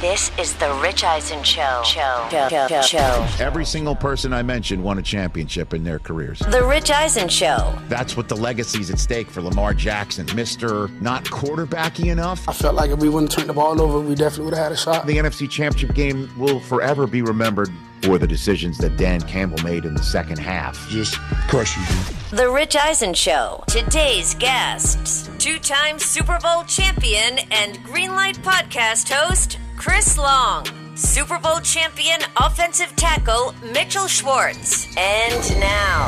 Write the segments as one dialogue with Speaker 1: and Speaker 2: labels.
Speaker 1: This is the Rich Eisen Show. Show. Show. Show. Show.
Speaker 2: Every single person I mentioned won a championship in their careers.
Speaker 1: The Rich Eisen Show.
Speaker 2: That's what the legacy's at stake for Lamar Jackson. Mr. Not quarterbacky enough.
Speaker 3: I felt like if we wouldn't turn the ball over, we definitely would have had a shot.
Speaker 2: The NFC Championship game will forever be remembered for the decisions that Dan Campbell made in the second half.
Speaker 4: Just crush you.
Speaker 1: The Rich Eisen Show. Today's guests two time Super Bowl champion and Greenlight podcast host, Chris Long. Super Bowl champion offensive tackle, Mitchell Schwartz. And now,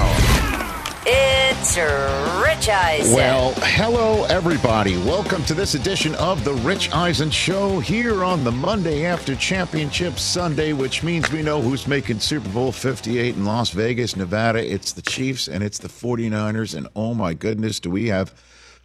Speaker 1: it's Rich Eisen.
Speaker 2: Well, hello, everybody. Welcome to this edition of The Rich Eisen Show here on the Monday after Championship Sunday, which means we know who's making Super Bowl 58 in Las Vegas, Nevada. It's the Chiefs and it's the 49ers. And oh my goodness, do we have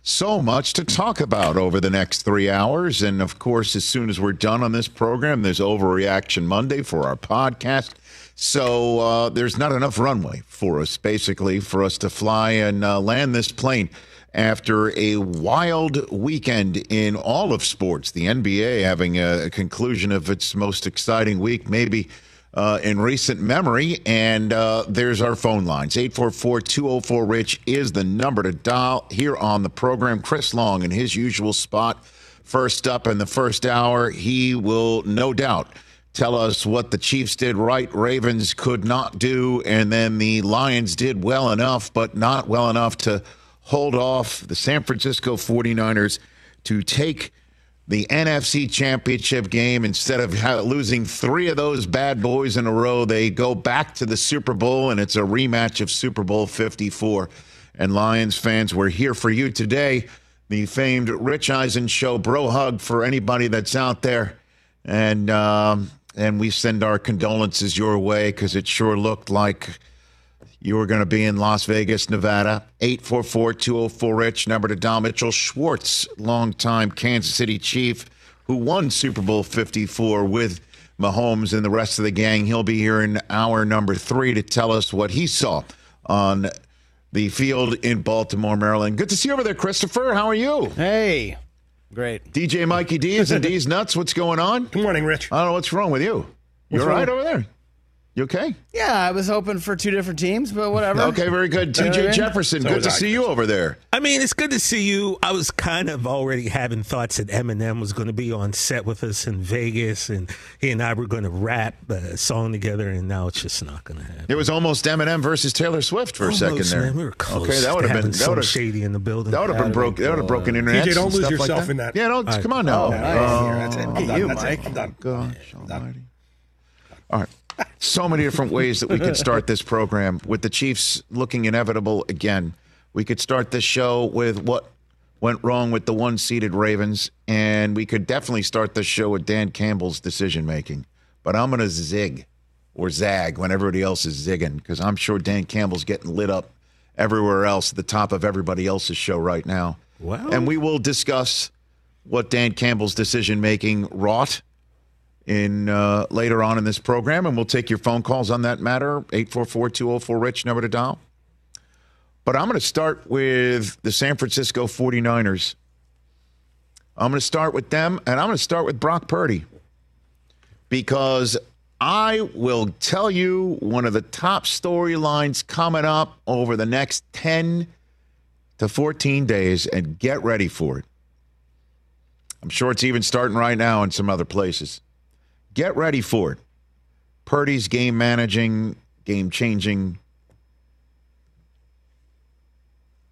Speaker 2: so much to talk about over the next three hours. And of course, as soon as we're done on this program, there's Overreaction Monday for our podcast. So uh, there's not enough runway for us, basically, for us to fly and uh, land this plane after a wild weekend in all of sports. The NBA having a, conclusion of its most exciting week, maybe. Uh, in recent memory. And uh, there's our phone lines. 844 204 Rich is the number to dial here on the program. Chris Long in his usual spot. First up in the first hour, he will no doubt tell us what the Chiefs did right, Ravens could not do, and then the Lions did well enough, but not well enough to hold off the San Francisco 49ers to take the NFC Championship game. Instead of losing three of those bad boys in a row, they go back to the Super Bowl, and it's a rematch of Super Bowl 54. And Lions fans, we're here for you today. The famed Rich Eisen Show bro hug for anybody that's out there. And, um, and we send our condolences your way because it sure looked like you were going to be in Las Vegas, Nevada. 844-204-RICH, number to Dom Mitchell Schwartz, longtime Kansas City Chief who won Super Bowl 54 with Mahomes and the rest of the gang. He'll be here in hour number three to tell us what he saw on the field in Baltimore, Maryland. Good to see you over there, Christopher. How are you?
Speaker 5: Hey. Great.
Speaker 2: DJ Mikey D is and D's nuts. What's going on?
Speaker 6: Good morning, Rich.
Speaker 2: I don't know what's wrong with you. You're right over there? You okay?
Speaker 5: Yeah, I was hoping for two different teams, but whatever.
Speaker 2: Okay, very good. TJ Jefferson,
Speaker 6: So
Speaker 2: good to
Speaker 6: I.
Speaker 2: see you over there.
Speaker 7: I mean, it's good to see you. I was kind of already having thoughts that Eminem was going to be on set with us in Vegas, and he and I were going to rap a song together, and now it's just not going to happen.
Speaker 2: It was almost Eminem versus Taylor Swift for a second there.
Speaker 7: man. We were close.
Speaker 2: Okay, that would have been
Speaker 7: having
Speaker 2: that would have
Speaker 7: shady in the building.
Speaker 2: that would have been broke. That would have broken internet.
Speaker 6: TJ, don't lose
Speaker 2: stuff
Speaker 6: yourself
Speaker 2: like that.
Speaker 6: in that.
Speaker 2: Yeah, don't
Speaker 7: All right.
Speaker 2: come on now.
Speaker 5: Oh, nice.
Speaker 2: Uh,
Speaker 6: That's it. I'm done.
Speaker 5: you,
Speaker 6: That's it.
Speaker 5: Mike.
Speaker 6: I'm done.
Speaker 2: Gosh almighty. All right. So many different ways that we could start this program with the Chiefs looking inevitable again. We could start this show with what went wrong with the one seeded Ravens, and we could definitely start this show with Dan Campbell's decision making. But I'm going to zig or zag when everybody else is zigging because I'm sure Dan Campbell's getting lit up everywhere else at the top of everybody else's show right now.
Speaker 7: Well-
Speaker 2: and we will discuss what Dan Campbell's decision making wrought in uh, later on in this program, and we'll take your phone calls on that matter. 844-204-RICH, number to dial. But I'm going to start with the San Francisco 49ers. I'm going to start with them, and I'm going to start with Brock Purdy because I will tell you one of the top storylines coming up over the next 10 to 14 days, and get ready for it. I'm sure it's even starting right now in some other places. Get ready for it. Purdy's game managing, game changing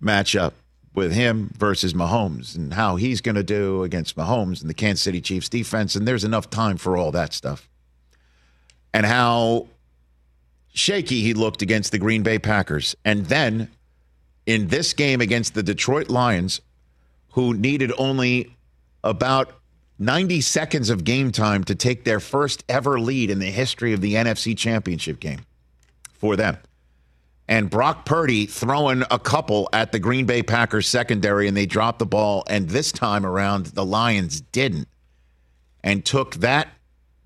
Speaker 2: matchup with him versus Mahomes and how he's going to do against Mahomes and the Kansas City Chiefs defense. And there's enough time for all that stuff. And how shaky he looked against the Green Bay Packers. And then in this game against the Detroit Lions, who needed only about 90 seconds of game time to take their first ever lead in the history of the NFC Championship game for them. And Brock Purdy throwing a couple at the Green Bay Packers secondary, and they dropped the ball. And this time around, the Lions didn't and took that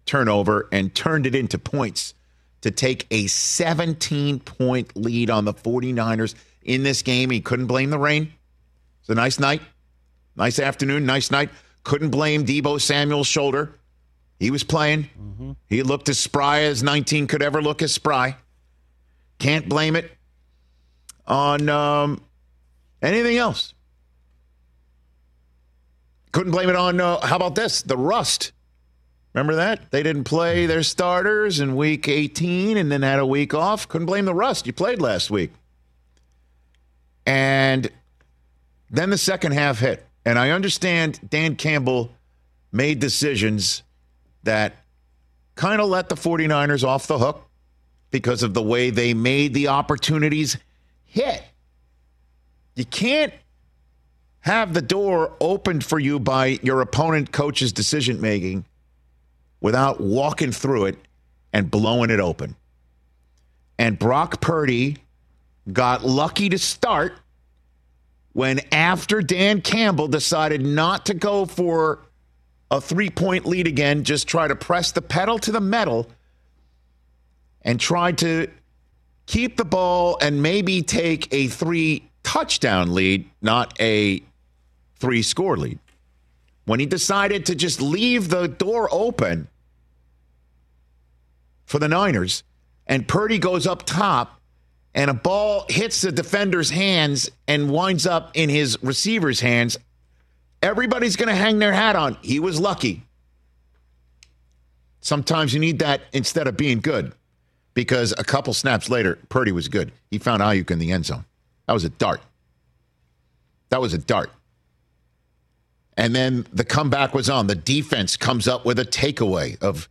Speaker 2: turnover and turned it into points to take a 17 point lead on the 49ers in this game. He couldn't blame the rain. It's a nice night, nice afternoon, nice night. Couldn't blame Deebo Samuel's shoulder He was playing. He looked as spry as 19 could ever look as spry. Can't blame it on um, anything else. Couldn't blame it on, uh, how about this? The rust. Remember that? They didn't play their starters in week 18 and then had a week off. Couldn't blame the rust. You played last week. And then the second half hit. And I understand Dan Campbell made decisions that kind of let the 49ers off the hook because of the way they made the opportunities hit. You can't have the door opened for you by your opponent coach's decision making without walking through it and blowing it open. And Brock Purdy got lucky to start when after Dan Campbell decided not to go for a three point lead again, just try to press the pedal to the metal and try to keep the ball and maybe take a three touchdown lead, not a three score lead. When he decided to just leave the door open for the Niners and Purdy goes up top and a ball hits the defender's hands and winds up in his receiver's hands, everybody's going to hang their hat on. He was lucky. Sometimes you need that instead of being good because a couple snaps later, Purdy was good. He found Aiyuk in the end zone. That was a dart. That was a dart. And then the comeback was on. The defense comes up with a takeaway of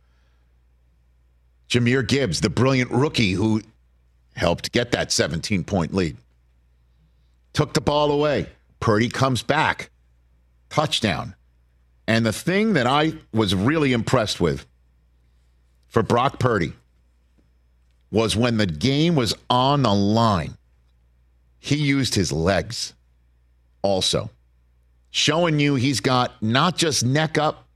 Speaker 2: Jahmyr Gibbs, the brilliant rookie who helped get that 17 point lead. Took the ball away. Purdy comes back. Touchdown. And the thing that I was really impressed with for Brock Purdy was when the game was on the line, he used his legs also, showing you he's got not just neck up,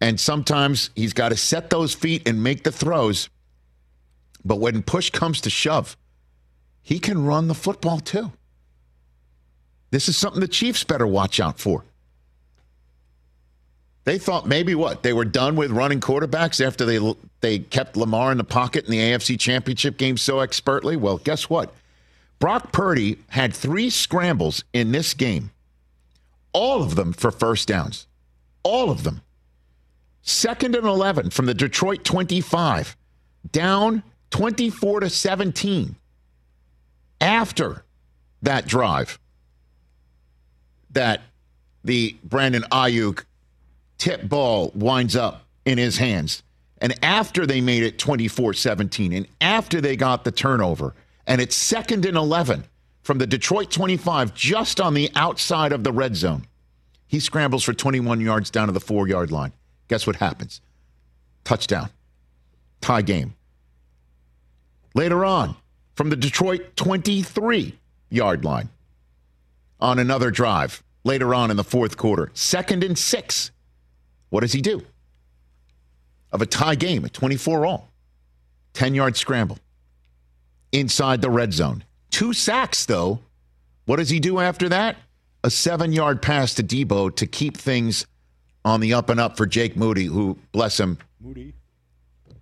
Speaker 2: and sometimes he's got to set those feet and make the throws. But when push comes to shove, he can run the football too. This is something the Chiefs better watch out for. They thought maybe what they were done with running quarterbacks after they they kept Lamar in the pocket in the AFC Championship game so expertly. Well, guess what? Brock Purdy had three scrambles in this game, all of them for first downs, all of them. Second and eleven from the Detroit twenty-five, down twenty-four to seventeen. After that drive, that the Brandon Aiyuk tip ball winds up in his hands. And after they made it 24 17, and after they got the turnover, and it's second and 11 from the Detroit 25, just on the outside of the red zone, he scrambles for 21 yards down to the four yard line. Guess what happens? Touchdown. Tie game. Later on, from the Detroit 23 yard line, on another drive, later on in the fourth quarter, second and six what does he do? Of a tie game, a 24 all, 10 yard scramble inside the red zone. Two sacks, though. What does he do after that? A seven yard pass to Deebo to keep things on the up and up for Jake Moody, who, bless him, Moody.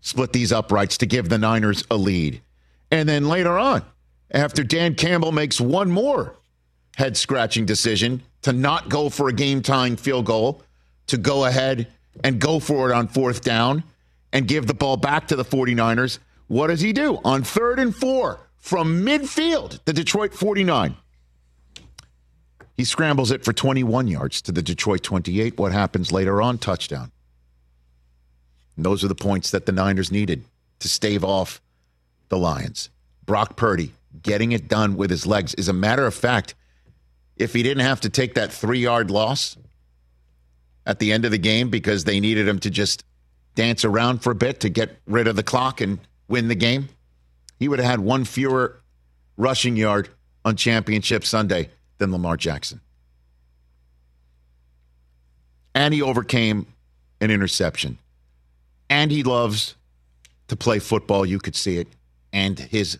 Speaker 2: Split these uprights to give the Niners a lead. And then later on, after Dan Campbell makes one more head scratching decision to not go for a game tying field goal to go ahead and go for it on fourth down and give the ball back to the 49ers. What does he do? On third and four from midfield, the Detroit 49. He scrambles it for 21 yards to the Detroit 28. What happens later on? Touchdown. And those are the points that the Niners needed to stave off the Lions. Brock Purdy getting it done with his legs. As a matter of fact, if he didn't have to take that three yard loss, at the end of the game because they needed him to just dance around for a bit to get rid of the clock and win the game, he would have had one fewer rushing yard on championship Sunday than Lamar Jackson. And he overcame an interception. And he loves to play football. You could see it. And his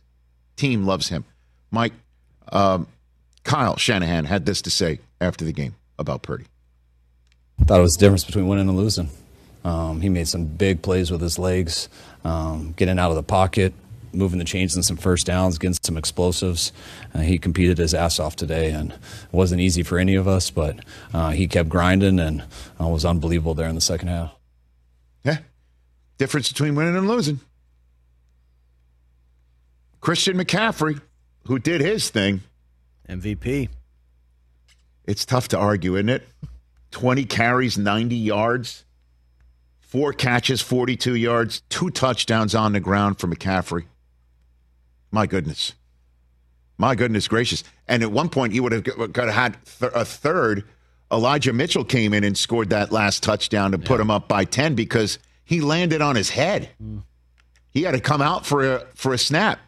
Speaker 2: team loves him. Mike, um, Kyle Shanahan had this to say after the game about Purdy.
Speaker 4: I thought it was the difference between winning and losing. Um, he made some big plays with his legs, um, getting out of the pocket, moving the chains in some first downs, getting some explosives. Uh, he competed his ass off today, and it wasn't easy for any of us, but uh, he kept grinding and uh, was unbelievable there in the second half.
Speaker 2: Yeah. Difference between winning and losing. Christian McCaffrey, who did his thing,
Speaker 5: MVP.
Speaker 2: it's tough to argue, isn't it? 20 carries, 90 yards, four catches, 42 yards, two touchdowns on the ground for McCaffrey. My goodness. My goodness gracious. And at one point, you would have got, got had a third. Elijah Mitchell came in and scored that last touchdown to put him up by 10 because he landed on his head. He had to come out for a, for a snap.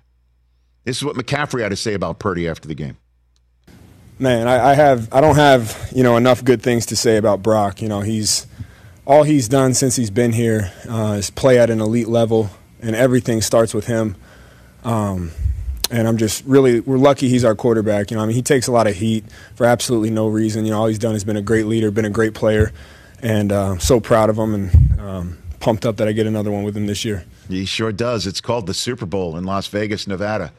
Speaker 2: This is what McCaffrey had to say about Purdy after the game.
Speaker 6: Man, I, I have I don't have you know enough good things to say about Brock. You know he's all he's done since he's been here uh, is play at an elite level, and everything starts with him. Um, and I'm just really we're lucky he's our quarterback. You know, I mean he takes a lot of heat for absolutely no reason. You know, all he's done has been a great leader, been a great player, and uh, so proud of him and um, pumped up that I get another one with him this year.
Speaker 2: He sure does. It's called the Super Bowl in Las Vegas, Nevada.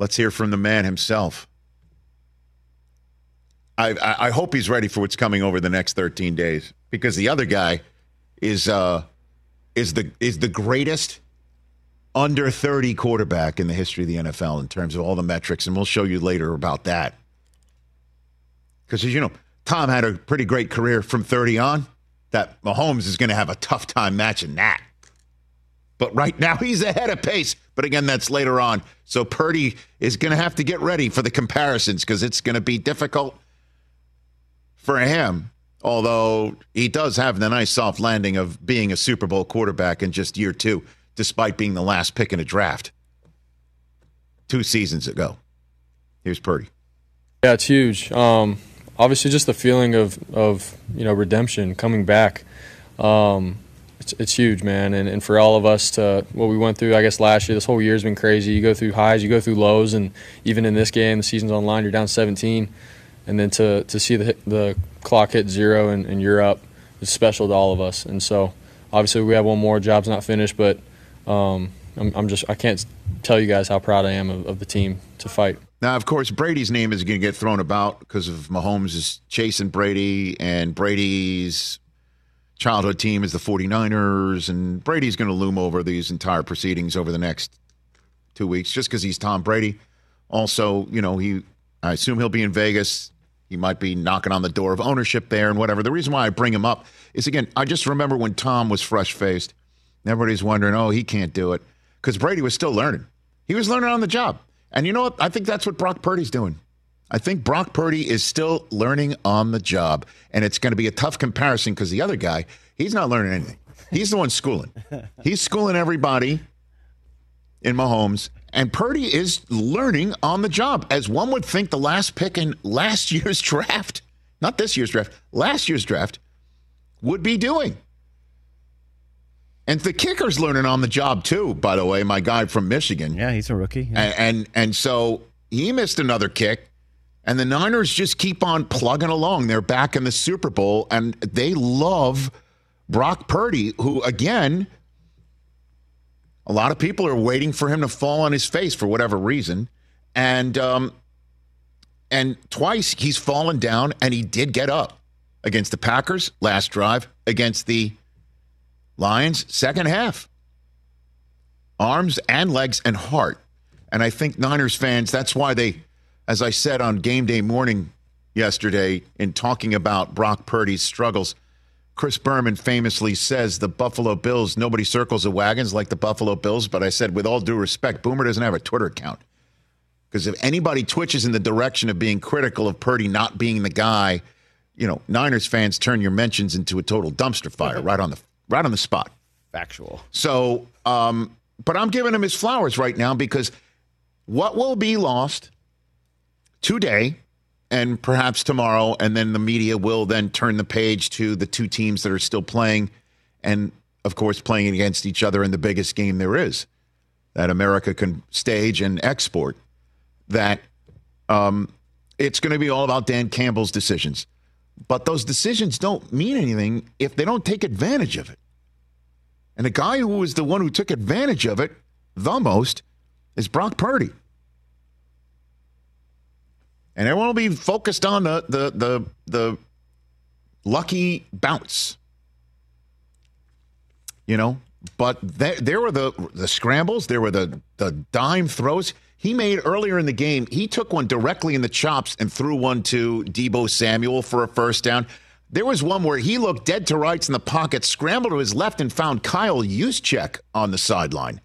Speaker 2: Let's hear from the man himself. I, I, hope he's ready for what's coming over the next 13 days because the other guy is uh, is the is the greatest under 30 quarterback in the history of the NFL in terms of all the metrics, and we'll show you later about that. Because as you know, Tom had a pretty great career from 30 on. That Mahomes is going to have a tough time matching that. But right now he's ahead of pace. But again, that's later on. So Purdy is going to have to get ready for the comparisons because it's going to be difficult for him. Although he does have the nice soft landing of being a Super Bowl quarterback in just year two, despite being the last pick in a draft two seasons ago. Here's Purdy.
Speaker 8: Yeah, it's huge. Um, obviously, just the feeling of, of you know redemption coming back. Um, it's, it's huge, man. And, and for all of us to what we went through, I guess last year, this whole year's been crazy. You go through highs, you go through lows, and even in this game, the season's online. You're down 17, and then to to see the the clock hit zero and, and you're up is special to all of us. And so, obviously, we have one more. Job's not finished, but um, I'm, I'm just I can't tell you guys how proud I am of, of the team to fight.
Speaker 2: Now, of course, Brady's name is going to get thrown about because of Mahomes is chasing Brady, and Brady's childhood team is the 49ers, and Brady's going to loom over these entire proceedings over the next two weeks just because he's Tom Brady. Also, you know, he I assume he'll be in Vegas. He might be knocking on the door of ownership there and whatever. The reason why I bring him up is again, I just remember when Tom was fresh faced. Everybody's wondering, oh, he can't do it because Brady was still learning. He was learning on the job. And you know what? I think that's what Brock Purdy's doing. I think Brock Purdy is still learning on the job. And it's going to be a tough comparison because the other guy, he's not learning anything. He's the one schooling. He's schooling everybody in Mahomes. And Purdy is learning on the job, as one would think the last pick in last year's draft, not this year's draft, last year's draft, would be doing. And the kicker's learning on the job too, by the way, my guy from Michigan.
Speaker 5: Yeah, he's a rookie. Yeah.
Speaker 2: And, and and so he missed another kick. And the Niners just keep on plugging along. They're back in the Super Bowl, and they love Brock Purdy, who again, a lot of people are waiting for him to fall on his face for whatever reason. And um, and twice he's fallen down, and he did get up against the Packers last drive, against the Lions second half. Arms and legs and heart. And I think Niners fans, that's why they, as I said on game day morning yesterday in talking about Brock Purdy's struggles, Chris Berman famously says the Buffalo Bills, nobody circles the wagons like the Buffalo Bills. But I said, with all due respect, Boomer doesn't have a Twitter account. Because if anybody twitches in the direction of being critical of Purdy not being the guy, you know, Niners fans turn your mentions into a total dumpster fire right on the right on the spot.
Speaker 5: Factual.
Speaker 2: So, um, but I'm giving him his flowers right now because what will be lost today and perhaps tomorrow, and then the media will then turn the page to the two teams that are still playing, and of course, playing against each other in the biggest game there is that America can stage and export. That um, it's going to be all about Dan Campbell's decisions. But those decisions don't mean anything if they don't take advantage of it. And the guy who was the one who took advantage of it the most is Brock Purdy. And everyone will be focused on the the the, the lucky bounce. You know, but there, there were the the scrambles, there were the the dime throws he made earlier in the game. He took one directly in the chops and threw one to Deebo Samuel for a first down. There was one where he looked dead to rights in the pocket, scrambled to his left, and found Kyle Juszczyk on the sideline.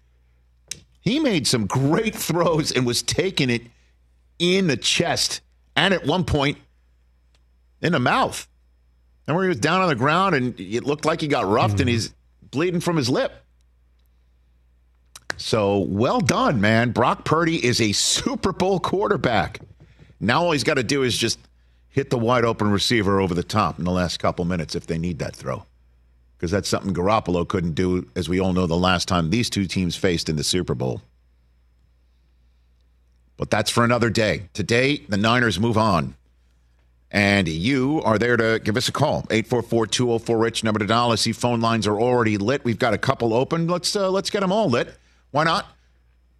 Speaker 2: He made some great throws and was taking it in the chest and at one point in the mouth. And where he was down on the ground and it looked like he got roughed mm-hmm. and he's bleeding from his lip. So well done, man. Brock Purdy is a Super Bowl quarterback. Now all he's got to do is just hit the wide open receiver over the top in the last couple minutes if they need that throw. Because that's something Garoppolo couldn't do, as we all know, the last time these two teams faced in the Super Bowl. But that's for another day. Today, the Niners move on. And you are there to give us a call. 844-204-RICH, number to dial. I see phone lines are already lit. We've got a couple open. Let's uh, let's get them all lit. Why not?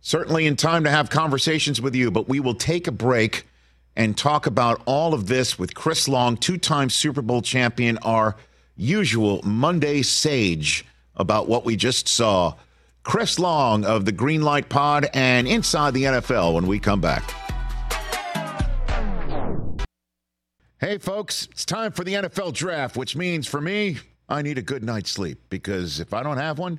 Speaker 2: Certainly in time to have conversations with you, but we will take a break and talk about all of this with Chris Long, two time Super Bowl champion, our usual Monday sage about what we just saw. Chris Long of the Greenlight Pod and Inside the NFL when we come back. Hey, folks, it's time for the NFL draft, which means for me, I need a good night's sleep because if I don't have one,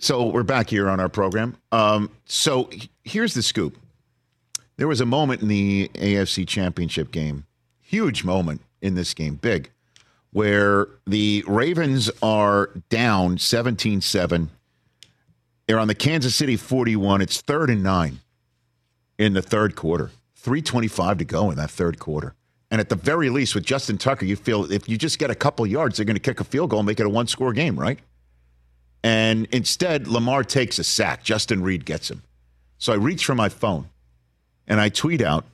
Speaker 2: So we're back here on our program. Um, so here's the scoop. There was a moment in the AFC Championship game, huge moment in this game, big, where the Ravens are down 17 7. They're on the Kansas City 41. It's third and nine in the third quarter. 325 to go in that third quarter. And at the very least, with Justin Tucker, you feel if you just get a couple yards, they're going to kick a field goal and make it a one score game, right? And instead, Lamar takes a sack. Justin Reid gets him. So I reach for my phone and I tweet out,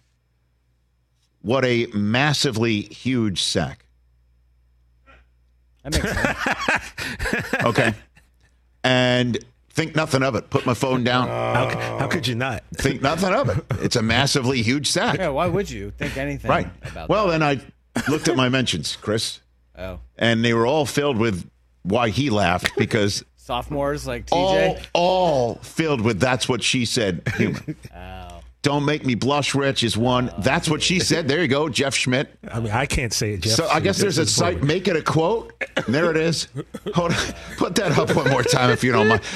Speaker 2: What a massively huge sack.
Speaker 5: That makes sense.
Speaker 2: okay. And think nothing of it. Put my phone down.
Speaker 7: How, how, could you not?
Speaker 2: Think nothing of it. It's a massively huge sack.
Speaker 5: Yeah, why would you think anything
Speaker 2: right.
Speaker 5: about
Speaker 2: well,
Speaker 5: that?
Speaker 2: then I looked at my mentions, Chris.
Speaker 5: Oh.
Speaker 2: And they were all filled with why he laughed because
Speaker 5: sophomores like
Speaker 2: TJ? All, all filled with that's what she said humor.
Speaker 5: oh.
Speaker 2: Don't make me blush, Rich is one. Oh. That's what she said. There you go, Jeff Schmidt.
Speaker 7: I mean, I can't say it, Jeff.
Speaker 2: So I guess there's a site, make it a quote. There it is. Hold on. Put that up one more time if you don't mind.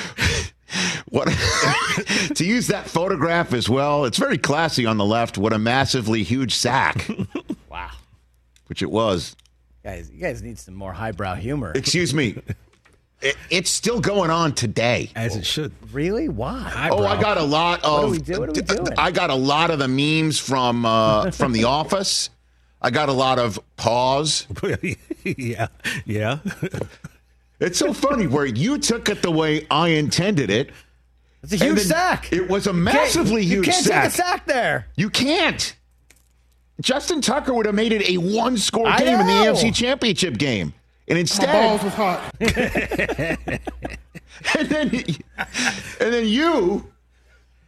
Speaker 2: What to use that photograph as well? It's very classy on the left. What a massively huge sack,
Speaker 5: Wow.
Speaker 2: which it was.
Speaker 5: Guys, you guys need some more highbrow humor.
Speaker 2: Excuse me. It, it's still going on today.
Speaker 7: As it should.
Speaker 5: Really? Why?
Speaker 2: Oh, I got a lot of.
Speaker 5: What are we do- what are we doing?
Speaker 2: I got a lot of the memes from uh, from The Office. I got a lot of pause.
Speaker 7: yeah, yeah.
Speaker 2: It's so funny where you took it the way I intended it.
Speaker 5: It's a huge sack.
Speaker 2: It was a
Speaker 5: You
Speaker 2: massively huge sack.
Speaker 5: You can't
Speaker 2: sack.
Speaker 5: take a sack there.
Speaker 2: You can't. Justin Tucker would have made it a one-score game in the
Speaker 5: know.
Speaker 2: AFC Championship game, and instead,
Speaker 3: balls was hot.
Speaker 2: and then, and then you.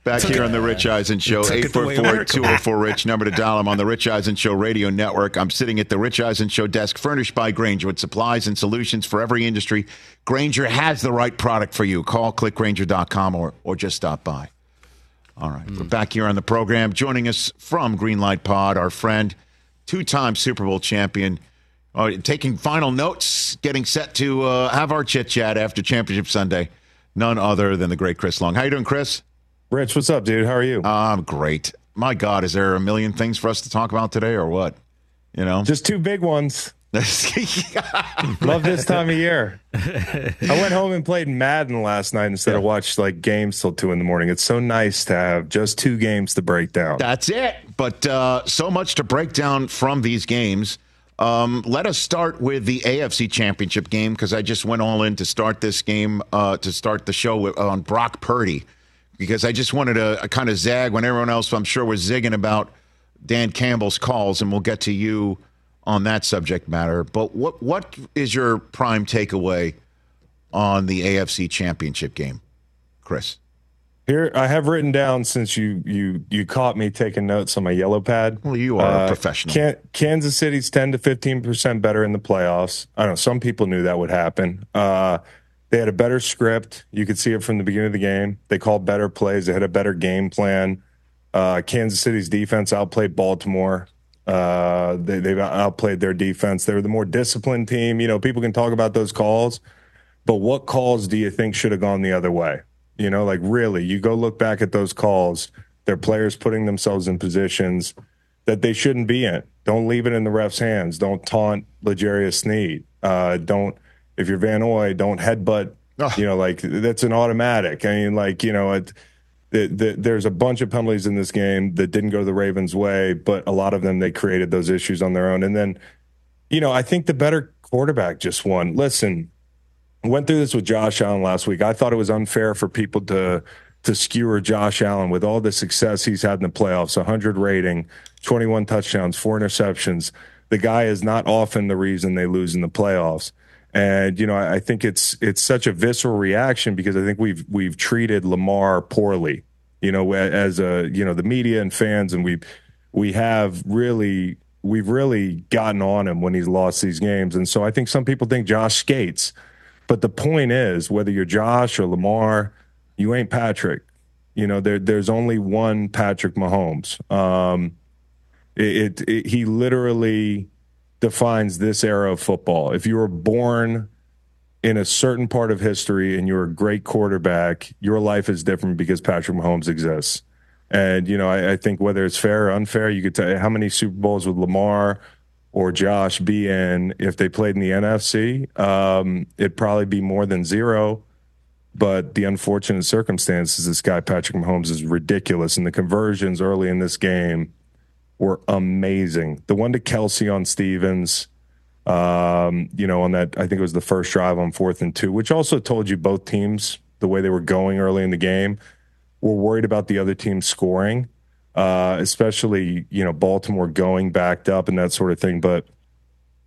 Speaker 2: Back here on the Rich Eisen Show,
Speaker 7: took it the way America
Speaker 2: 844-204-RICH, number to dial. I'm on the Rich Eisen Show radio network. I'm sitting at the Rich Eisen Show desk, furnished by Grainger with supplies and solutions for every industry. Grainger has the right product for you. Call clickgrainger.com or, or just stop by. All right, we're hmm. back here on the program. Joining us from Greenlight Pod, our friend, two-time Super Bowl champion, uh, taking final notes, getting set to uh, have our chit-chat after Championship Sunday. None other than the great Chris Long. How you doing, Chris?
Speaker 9: Rich, what's up, dude? How are you?
Speaker 2: I'm great. My God, is there a million things for us to talk about today, or what? You know,
Speaker 9: Just two big ones. Love this time of year. I went home and played Madden last night instead of watch like games till two in the morning. It's so nice to have just two games to break down.
Speaker 2: That's it. But uh, so much to break down from these games. Um, let us start with the AFC Championship game because I just went all in to start this game uh, to start the show with, on Brock Purdy because I just wanted to kind of zag when everyone else, I'm sure, was zigging about Dan Campbell's calls, and we'll get to you on that subject matter. But what what is your prime takeaway on the AFC Championship game, Chris?
Speaker 9: Here, I have written down since you you you caught me taking notes on my yellow pad.
Speaker 2: Well, you are a
Speaker 9: Uh,
Speaker 2: professional.
Speaker 9: Can, Kansas City's ten to fifteen percent better in the playoffs. I don't know. Some people knew that would happen. Uh, they had a better script. You could see it from the beginning of the game. They called better plays. They had a better game plan. Uh, Kansas City's defense outplayed Baltimore. Uh, they, they've outplayed their defense. They were the more disciplined team. You know, people can talk about those calls, but what calls do you think should have gone the other way? You know, like really, you go look back at those calls. Their players putting themselves in positions that they shouldn't be in. Don't leave it in the ref's hands. Don't taunt L'Jarius Sneed. Uh, don't if you're Van Noy, don't headbutt. You know, like that's an automatic. I mean, like you know, it, the, the, there's a bunch of penalties in this game that didn't go the Ravens' way, but a lot of them they created those issues on their own. And then, you know, I think the better quarterback just won. Listen, went through this with Josh Allen last week. I thought it was unfair for people to to skewer Josh Allen with all the success he's had in the playoffs, 100 rating, 21 touchdowns, four interceptions. The guy is not often the reason they lose in the playoffs. And you know, I, I think it's it's such a visceral reaction because I think we've we've treated Lamar poorly. You know, as a you know the media and fans, and we we have really we've really gotten on him when he's lost these games. And so I think some people think Josh skates. But the point is, whether you're Josh or Lamar, you ain't Patrick. You know, there, there's only one Patrick Mahomes. Um, it, it, it, he literally defines this era of football. If you were born in a certain part of history and you're a great quarterback, your life is different because Patrick Mahomes exists. And, you know, I, I think whether it's fair or unfair, you could tell how many Super Bowls would Lamar or Josh be if they played in the NFC? Um, it'd probably be more than zero. But the unfortunate circumstances, this guy, Patrick Mahomes, is ridiculous. And the conversions early in this game were amazing. The one to Kelce on Stephens, um, you know, on that, I think it was the first drive on fourth and two, which also told you both teams, the way they were going early in the game, were worried about the other team scoring, uh, especially, you know, Baltimore going backed up and that sort of thing. But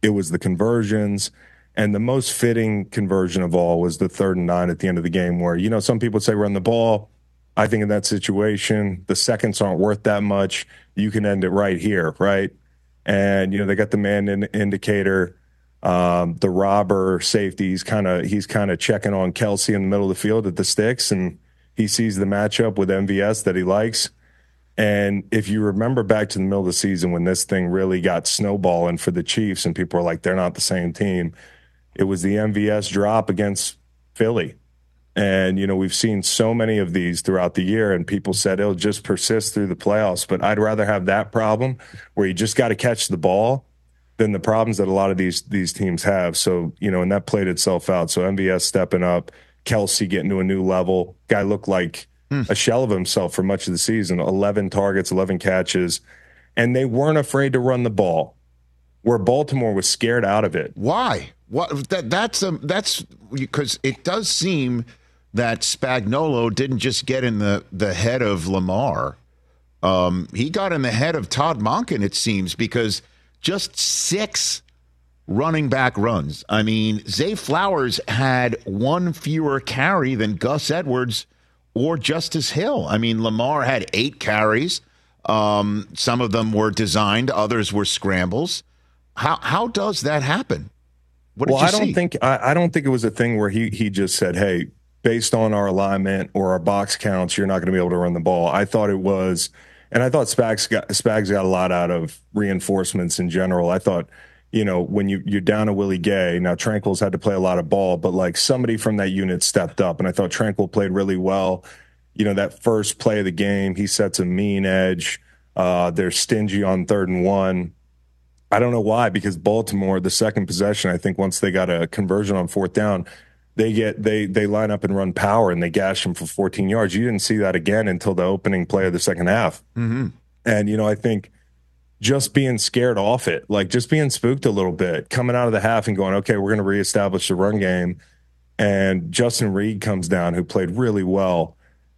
Speaker 9: it was the conversions. And the most fitting conversion of all was the third and nine at the end of the game, where, you know, some people say run the ball. I think in that situation, the seconds aren't worth that much. You can end it right here, right? And, you know, they got the man in, indicator. Um, the robber safety, he's kind of he's kind of checking on Kelce in the middle of the field at the sticks, and he sees the matchup with MVS that he likes. And if you remember back to the middle of the season when this thing really got snowballing for the Chiefs, and people were like, they're not the same team, it was the MVS drop against Philly. And, you know, we've seen so many of these throughout the year, and people said it'll just persist through the playoffs. But I'd rather have that problem where you just got to catch the ball than the problems that a lot of these these teams have. So, you know, and that played itself out. So MVS stepping up, Kelce getting to a new level. Guy looked like a shell of himself for much of the season. 11 targets, 11 catches. And they weren't afraid to run the ball, where Baltimore was scared out of it.
Speaker 2: Why? What that that's um that's because it does seem that Spagnuolo didn't just get in the the head of Lamar. Um, he got in the head of Todd Monken, it seems, because just six running back runs. I mean, Zay Flowers had one fewer carry than Gus Edwards or Justice Hill. I mean, Lamar had eight carries. Um, some of them were designed, others were scrambles. How how does that happen? What did
Speaker 9: well, I don't
Speaker 2: see?
Speaker 9: think I, I don't think it was a thing where he he just said, "Hey, based on our alignment or our box counts, you're not going to be able to run the ball." I thought it was, and I thought Spags got Spags got a lot out of reinforcements in general. I thought, you know, when you you're down to Willie Gay, now Tranquill's had to play a lot of ball, but like somebody from that unit stepped up, and I thought Tranquill played really well. You know, that first play of the game, he sets a mean edge. Uh, they're stingy on third and one. I don't know why, because Baltimore, the second possession, I think once they got a conversion on fourth down, they get they they line up and run power and they gash them for 14 yards. You didn't see that again until the opening play of the second half.
Speaker 2: Mm-hmm.
Speaker 9: And you know, I think just being scared off it, like just being spooked a little bit, coming out of the half and going, okay, we're going to reestablish the run game. And Justin Reid comes down, who played really well,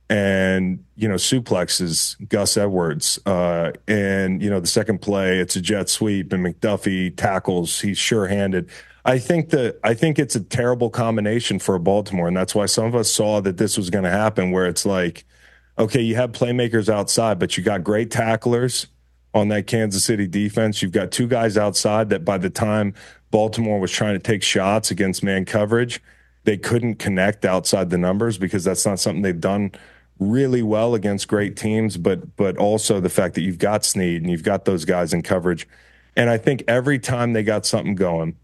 Speaker 9: and you know suplexes Gus Edwards. Uh, and you know the second play, it's a jet sweep, and McDuffie tackles. He's sure-handed. I think that I think it's a terrible combination for a Baltimore, and that's why some of us saw that this was going to happen. Where it's like, okay, you have playmakers outside, but you got great tacklers on that Kansas City defense. You've got two guys outside that by the time Baltimore was trying to take shots against man coverage, they couldn't connect outside the numbers because that's not something they've done really well against great teams, but but also the fact that you've got Sneed and you've got those guys in coverage. And I think every time they got something going,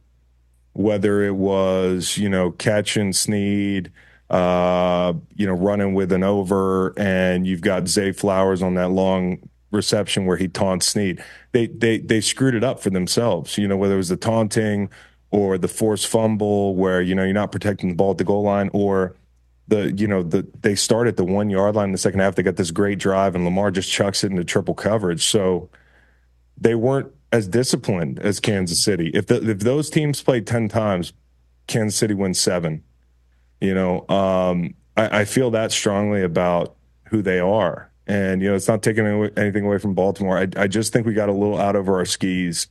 Speaker 9: whether it was, you know, catching Sneed, uh, you know, running with an over, and you've got Zay Flowers on that long reception where he taunts Sneed. They they they screwed it up for themselves. You know, whether it was the taunting or the forced fumble where you know you're not protecting the ball at the goal line, or the you know the they start at the one yard line in the second half. They got this great drive, and Lamar just chucks it into triple coverage. So they weren't as disciplined as Kansas City. If the, if those teams played ten times, Kansas City wins seven. You know, um, I, I feel that strongly about who they are. And, you know, it's not taking anything away from Baltimore. I, I just think we got a little out over our skis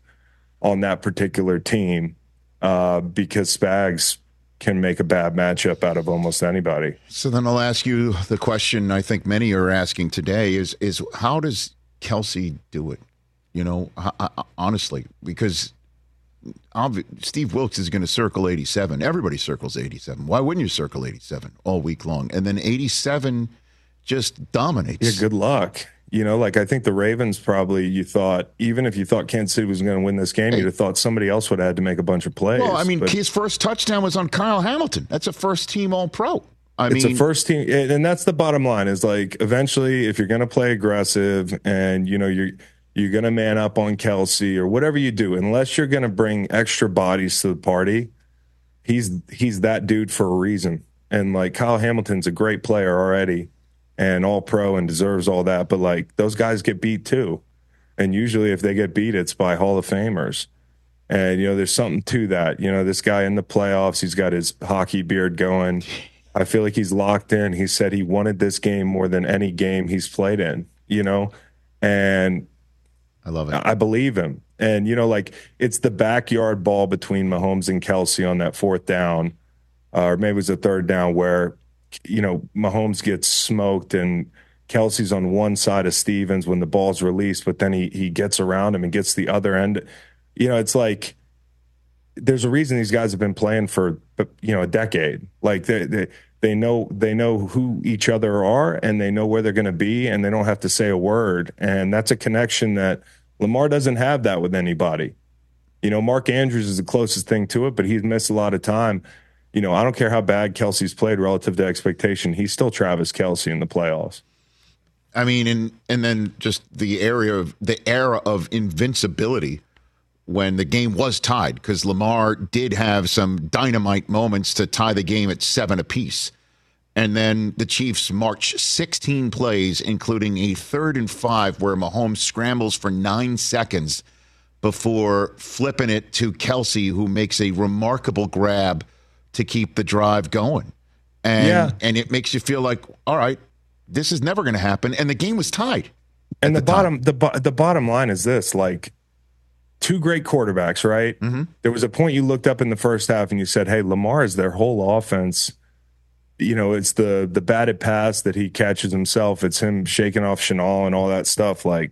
Speaker 9: on that particular team uh, because Spags can make a bad matchup out of almost anybody.
Speaker 2: So then I'll ask you the question I think many are asking today is is how does Kelce do it? You know, honestly, because Steve Wilks is going to circle 87. Everybody circles 87. Why wouldn't you circle 87 all week long? And then 87 just dominates.
Speaker 9: Yeah, good luck. You know, like I think the Ravens probably you thought even if you thought Kansas City was going to win this game, you'd have thought somebody else would have had to make a bunch of plays.
Speaker 2: Well, I mean,
Speaker 9: But
Speaker 2: his first touchdown was on Kyle Hamilton. That's a first team All Pro. I
Speaker 9: it's
Speaker 2: mean,
Speaker 9: a first team, and that's the bottom line. Is like eventually, if you're going to play aggressive and you know you're you're going to man up on Kelce or whatever you do, unless you're going to bring extra bodies to the party, he's he's that dude for a reason. And like Kyle Hamilton's a great player already, and all pro and deserves all that. But like those guys get beat too, and usually if they get beat, it's by Hall of Famers. And you know, there's something to that. You know, this guy in the playoffs, he's got his hockey beard going. I feel like he's locked in. He said he wanted this game more than any game he's played in, you know? And
Speaker 2: I love it.
Speaker 9: I believe him. And, you know, like it's the backyard ball between Mahomes and Kelsey on that fourth down, uh, or maybe it was a third down where, you know, Mahomes gets smoked and Kelce's on one side of Stephens when the ball's released, but then he, he gets around him and gets the other end. You know, it's like, there's a reason these guys have been playing for you know a decade. Like they they, they know they know who each other are and they know where they're going to be and they don't have to say a word. And that's a connection that Lamar doesn't have that with anybody. You know, Mark Andrews is the closest thing to it, but he's missed a lot of time. You know, I don't care how bad Kelce's played relative to expectation. He's still Travis Kelce in the playoffs.
Speaker 2: I mean, and and then just the area of the era of invincibility when the game was tied because Lamar did have some dynamite moments to tie the game at seven apiece. And then the Chiefs march 16 plays, including a third and five where Mahomes scrambles for nine seconds before flipping it to Kelce, who makes a remarkable grab to keep the drive going. And
Speaker 9: Yeah.
Speaker 2: and it makes you feel like, all right, this is never going to happen. And the game was tied.
Speaker 9: And the,
Speaker 2: the
Speaker 9: bottom the bo- the bottom line is this: like two great quarterbacks, right?
Speaker 2: Mm-hmm.
Speaker 9: There was a point you looked up in the first half and you said, "Hey, Lamar is their whole offense." You know, it's the the batted pass that he catches himself. It's him shaking off Chenal and all that stuff. Like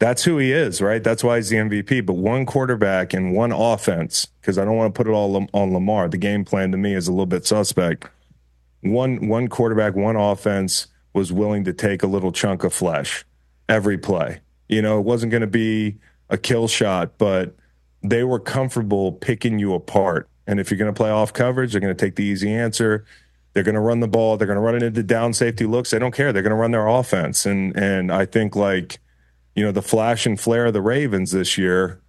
Speaker 9: that's who he is, right? That's why he's the MVP. But one quarterback and one offense, because I don't want to put it all on Lamar. The game plan to me is a little bit suspect. One one quarterback, one offense was willing to take a little chunk of flesh every play. You know, it wasn't going to be a kill shot, but they were comfortable picking you apart. And if you're going to play off coverage, they're going to take the easy answer. They're going to run the ball. They're going to run it into down safety looks. They don't care. They're going to run their offense. And and I think like, you know, the flash and flare of the Ravens this year,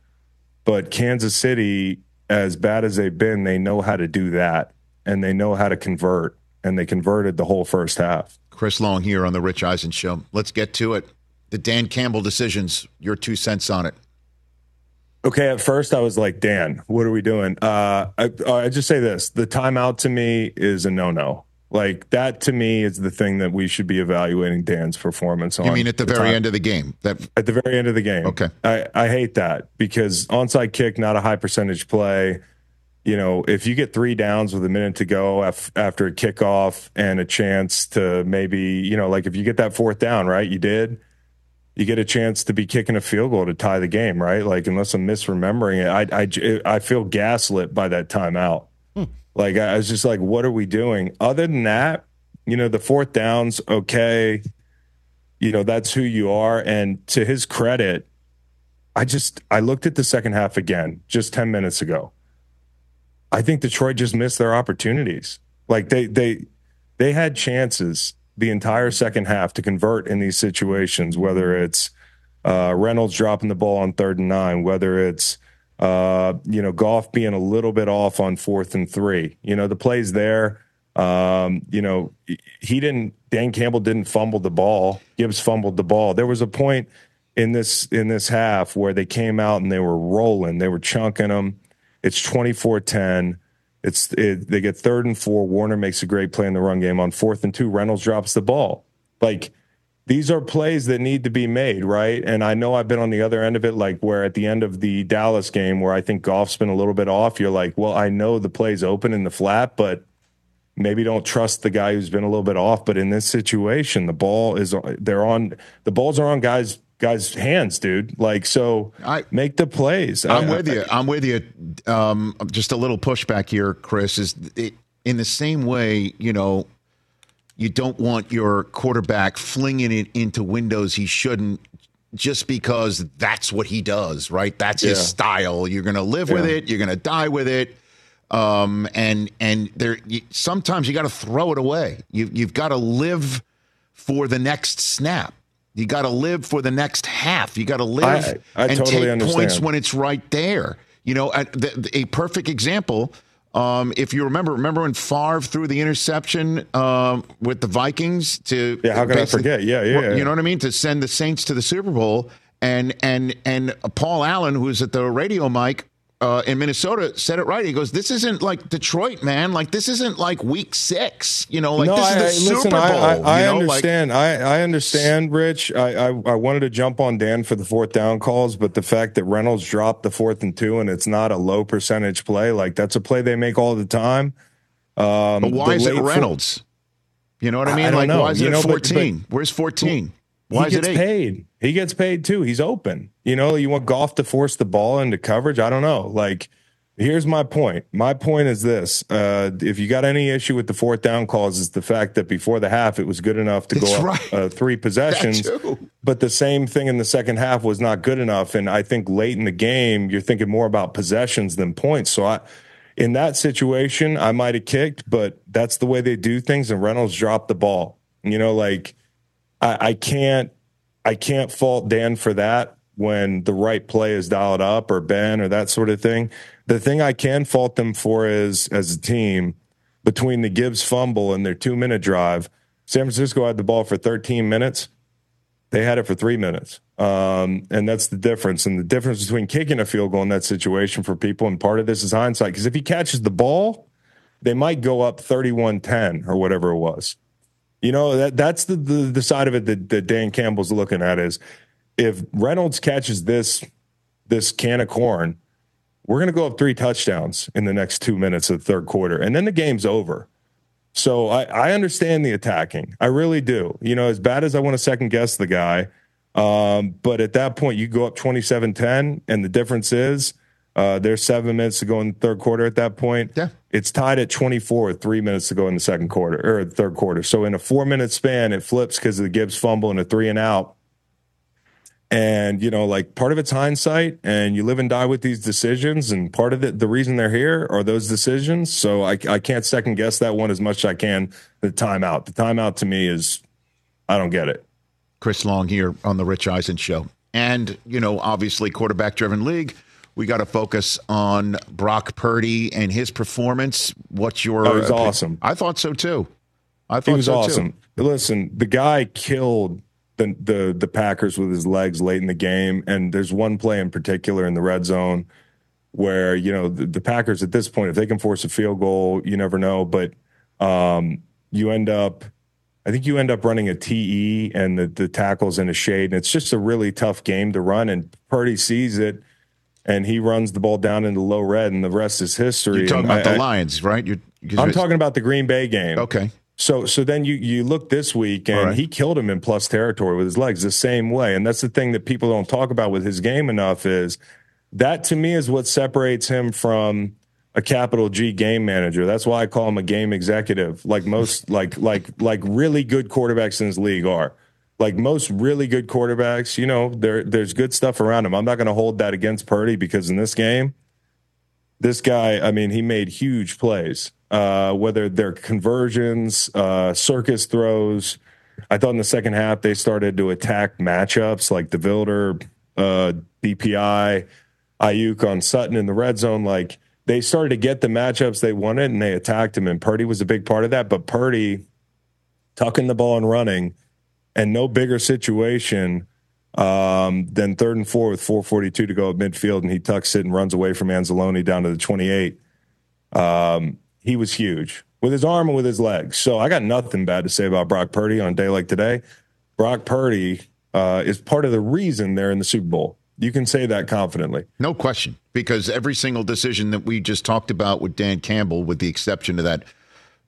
Speaker 9: but Kansas City, as bad as they've been, they know how to do that, and they know how to convert, and they converted the whole first half.
Speaker 2: Chris Long here on the Rich Eisen Show. Let's get to it. The Dan Campbell decisions. Your two cents on it.
Speaker 9: Okay, at first I was like, Dan, what are we doing? Uh, I, I just say this: the timeout to me is a no-no. Like that to me is the thing that we should be evaluating Dan's performance on.
Speaker 2: You mean at the very
Speaker 9: time-
Speaker 2: end of the game? That
Speaker 9: at the very end of the game.
Speaker 2: Okay.
Speaker 9: I, I hate that because onside kick, not a high percentage play. You know, if you get three downs with a minute to go af- after a kickoff and a chance to maybe, you know, like if you get that fourth down, right? You did. You get a chance to be kicking a field goal to tie the game, right? Like, unless I'm misremembering it, I I, I feel gaslit by that timeout. Hmm. Like, I was just like, what are we doing? Other than that, you know, the fourth downs, okay. You know that's who you are. And to his credit i just i looked at the second half again just 10 minutes ago. I think detroit just missed their opportunities. Like they they they had chances the entire second half to convert in these situations whether it's uh, reynolds dropping the ball on third and nine whether it's uh, you know Goff being a little bit off on fourth and three you know the plays there um, you know, he didn't. Dan Campbell didn't fumble the ball. Gibbs fumbled the ball. There was a point in this in this half where they came out and they were rolling. They were chunking them. It's 24-10. It's it, they get third and four. Warner makes a great play in the run game on fourth and two. Reynolds drops the ball. Like these are plays that need to be made, right? And I know I've been on the other end of it, like where at the end of the Dallas game, where I think Goff's been a little bit off. You're like, well, I know the play's open in the flat, but maybe don't trust the guy who's been a little bit off. But in this situation, the ball is they're on the balls are on guys guys hands, dude. Like so,
Speaker 2: I-
Speaker 9: make the plays.
Speaker 2: I'm
Speaker 9: I-
Speaker 2: with you. I'm with you. Um, just a little pushback here, Chris. Is it, in the same way, you know, you don't want your quarterback flinging it into windows he shouldn't, just because that's what he does, right? That's his style. You're going to live with it. You're going to die with it. Um, and and there, you, sometimes you got to throw it away. You you've got to live for the next snap. You got to live for the next half. You got to live
Speaker 9: I- I
Speaker 2: and
Speaker 9: totally
Speaker 2: take
Speaker 9: understand.
Speaker 2: points when it's right there. You know, a, the, a perfect example. Um, if you remember, remember when Favre threw the interception um, with the Vikings to
Speaker 9: Yeah, how could I forget? Yeah, yeah, yeah.
Speaker 2: You know what I mean? To send the Saints to the Super Bowl, and and and Paul Allen, who's at the radio mic uh, in Minnesota, said it right. He goes, "This isn't like Detroit, man. Like this isn't like Week Six. You know, like
Speaker 9: no,
Speaker 2: this is the
Speaker 9: I-
Speaker 2: Super
Speaker 9: listen,
Speaker 2: Bowl.
Speaker 9: I, I, I
Speaker 2: you know, like-
Speaker 9: understand. I, I understand, Rich. I, I, I wanted to jump on Dan for the fourth down calls, but the fact that Reynolds dropped the fourth and two and it's not a low percentage play, like that's a play they make all the time. Um,
Speaker 2: but why is it Reynolds? You know what I
Speaker 9: I
Speaker 2: mean?
Speaker 9: don't
Speaker 2: like,
Speaker 9: know.
Speaker 2: why is
Speaker 9: You
Speaker 2: it
Speaker 9: know,
Speaker 2: at
Speaker 9: but- but-
Speaker 2: fourteen? Where's fourteen? Why
Speaker 9: he gets paid. He gets paid too. He's open. You know, you want Goff to force the ball into coverage. I don't know. Like, here's my point. My point is this: uh, if you got any issue with the fourth down calls, is the fact that before the half it was good enough to
Speaker 2: That's
Speaker 9: go
Speaker 2: right.
Speaker 9: up uh, three possessions, but the same thing in the second half was not good enough. And I think late in the game, you're thinking more about possessions than points. So I. in that situation, I might have kicked, but that's the way they do things. And Reynolds dropped the ball. You know, like I, I can't, I can't fault Dan for that when the right play is dialed up or Ben or that sort of thing. The thing I can fault them for is as a team between the Gibbs fumble and their two minute drive, San Francisco had the ball for 13 minutes. They had it for three minutes. Um, and that's the difference. And the difference between kicking a field goal in that situation for people, and part of this is hindsight, because if he catches the ball, they might go up 31 10 or whatever it was. You know, that that's the, the, the side of it that, that Dan Campbell's looking at is if Reynolds catches this this can of corn, we're going to go up three touchdowns in the next two minutes of the third quarter, and then the game's over. So I, I understand the attacking. I really do. You know, as bad as I want to second guess the guy, um, but at that point, you go up 27 10, and the difference is uh, there's seven minutes to go in the third quarter at that point.
Speaker 2: Yeah.
Speaker 9: It's tied at 24 with three minutes to go in the second quarter or the third quarter. So in a four minute span, it flips because of the Gibbs fumble and a three and out. And, you know, like part of it's hindsight and you live and die with these decisions. And part of it, the reason they're here are those decisions. So I, I can't second guess that one as much as I can. The timeout. The timeout to me is, I don't get it.
Speaker 2: Chris Long here on the Rich Eisen Show. And, you know, obviously, quarterback driven league. We got to focus on Brock Purdy and his performance. What's your.
Speaker 9: Oh, he's awesome.
Speaker 2: I thought so too. I thought
Speaker 9: He was
Speaker 2: so
Speaker 9: awesome.
Speaker 2: too.
Speaker 9: Listen, the guy killed the, the the Packers with his legs late in the game, and there's one play in particular in the red zone where you know the, the Packers at this point, if they can force a field goal, you never know, but um, you end up. I think you end up running a TE and the, the tackles in a shade, and it's just a really tough game to run. And Purdy sees it, and he runs the ball down into low red, and the rest is history.
Speaker 2: You're talking
Speaker 9: And
Speaker 2: about
Speaker 9: I-
Speaker 2: the Lions, right? You're,
Speaker 9: I'm talking about the Green Bay game.
Speaker 2: Okay.
Speaker 9: So so then you you look this week and
Speaker 2: right.
Speaker 9: he killed him in plus territory with his legs the same way. And that's the thing that people don't talk about with his game enough is that to me is what separates him from a capital G game manager. That's why I call him a game executive. Like most like like like really good quarterbacks in this league are. Like most really good quarterbacks, you know, there there's good stuff around him. I'm not going to hold that against Purdy because in this game, this guy, I mean, he made huge plays. Uh, whether they're conversions, uh, circus throws. I thought in the second half they started to attack matchups like the Vilder, uh, DPI, Aiyuk on Sutton in the red zone. Like they started to get the matchups they wanted and they attacked him. And Purdy was a big part of that. But Purdy tucking the ball and running, and no bigger situation um, than third and four with 442 to go at midfield, and he tucks it and runs away from Anzalone down to the 28. Um, he was huge with his arm and with his legs. So I got nothing bad to say about Brock Purdy on a day like today. Brock Purdy uh, is part of the reason they're in the Super Bowl. You can say that confidently.
Speaker 2: No question, because every single decision that we just talked about with Dan Campbell, with the exception of that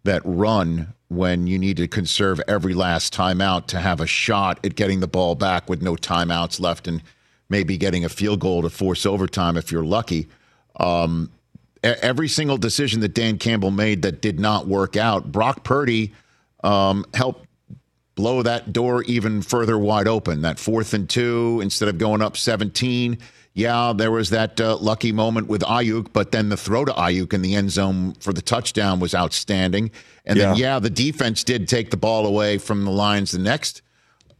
Speaker 2: that run when you need to conserve every last timeout to have a shot at getting the ball back with no timeouts left and maybe getting a field goal to force overtime if you're lucky. Um, every single decision that Dan Campbell made that did not work out, Brock Purdy um, helped blow that door even further wide open. That fourth and two, instead of going up 17. Yeah, there was that uh, lucky moment with Aiyuk, but then the throw to Aiyuk in the end zone for the touchdown was outstanding. And then,
Speaker 9: Yeah.
Speaker 2: yeah, the defense did take the ball away from the Lions the next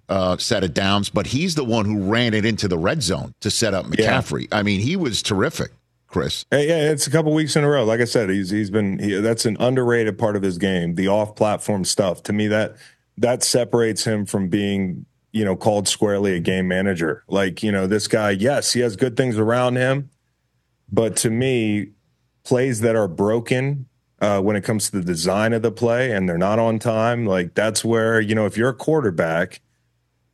Speaker 2: uh, set of downs, but he's the one who ran it into the red zone to set up
Speaker 9: Yeah.
Speaker 2: McCaffrey. I mean, he was terrific, Chris.
Speaker 9: Hey, yeah, it's a couple weeks in a row. Like I said, he's he's been he, that's an underrated part of his game. The off-platform stuff to me that that separates him from being you know called squarely a game manager. Like you know this guy, yes, he has good things around him, but to me, plays that are broken uh, when it comes to the design of the play and they're not on time, like that's where you know if you're a quarterback.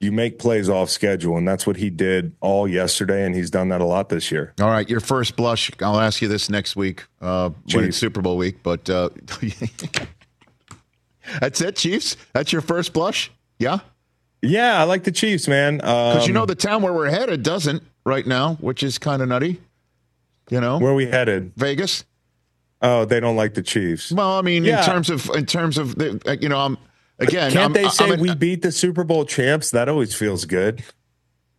Speaker 9: You make plays off schedule, and that's what he did all yesterday, and he's done that a lot this year.
Speaker 2: All right, your first blush. I'll ask you this next week uh, when it's Super Bowl week. But uh, that's it, Chiefs. That's your first blush. Yeah,
Speaker 9: Yeah, I like the Chiefs, man.
Speaker 2: because you
Speaker 9: Um,
Speaker 2: know the town where we're headed doesn't right now, which is kind of nutty. You know,
Speaker 9: where we headed.
Speaker 2: Vegas.
Speaker 9: Oh, they don't like the Chiefs.
Speaker 2: Well, I mean,
Speaker 9: Yeah.
Speaker 2: in terms of in terms of the, uh, you know, I'm again.
Speaker 9: Can't
Speaker 2: I'm,
Speaker 9: they say
Speaker 2: an-
Speaker 9: we beat the Super Bowl champs? That always feels good.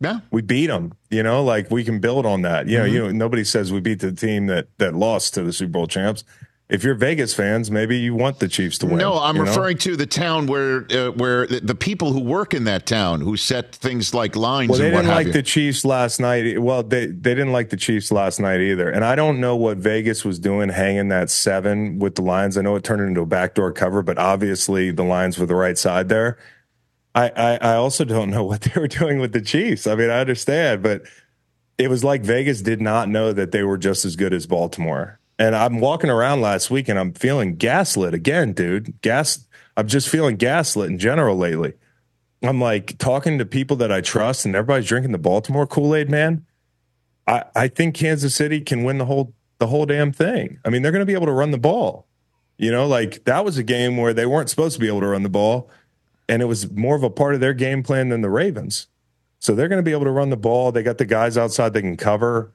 Speaker 2: Yeah.
Speaker 9: We beat them. You know, like we can build on that. You know, you know, nobody says we beat the team that that lost to the Super Bowl champs. If you're Vegas fans, maybe you want the Chiefs to win.
Speaker 2: No, I'm
Speaker 9: you know?
Speaker 2: referring to the town where uh, where the, the people who work in that town who set things like lines
Speaker 9: Well, they didn't like
Speaker 2: you.
Speaker 9: the Chiefs last night. Well, they they didn't like the Chiefs last night either. And I don't know what Vegas was doing hanging that seven with the Lions. I know it turned into a backdoor cover, but obviously the Lions were the right side there. I, I I also don't know what they were doing with the Chiefs. I mean, I understand, but it was like Vegas did not know that they were just as good as Baltimore. And I'm walking around last week and I'm feeling gaslit again, dude. Gas. I'm just feeling gaslit in general lately. I'm like talking to people that I trust, and everybody's drinking the Baltimore Kool Aid, man. I, I think Kansas City can win the whole the whole damn thing. I mean, they're going to be able to run the ball. You know, like that was a game where they weren't supposed to be able to run the ball, and it was more of a part of their game plan than the Ravens. So they're going to be able to run the ball. They got the guys outside they can cover.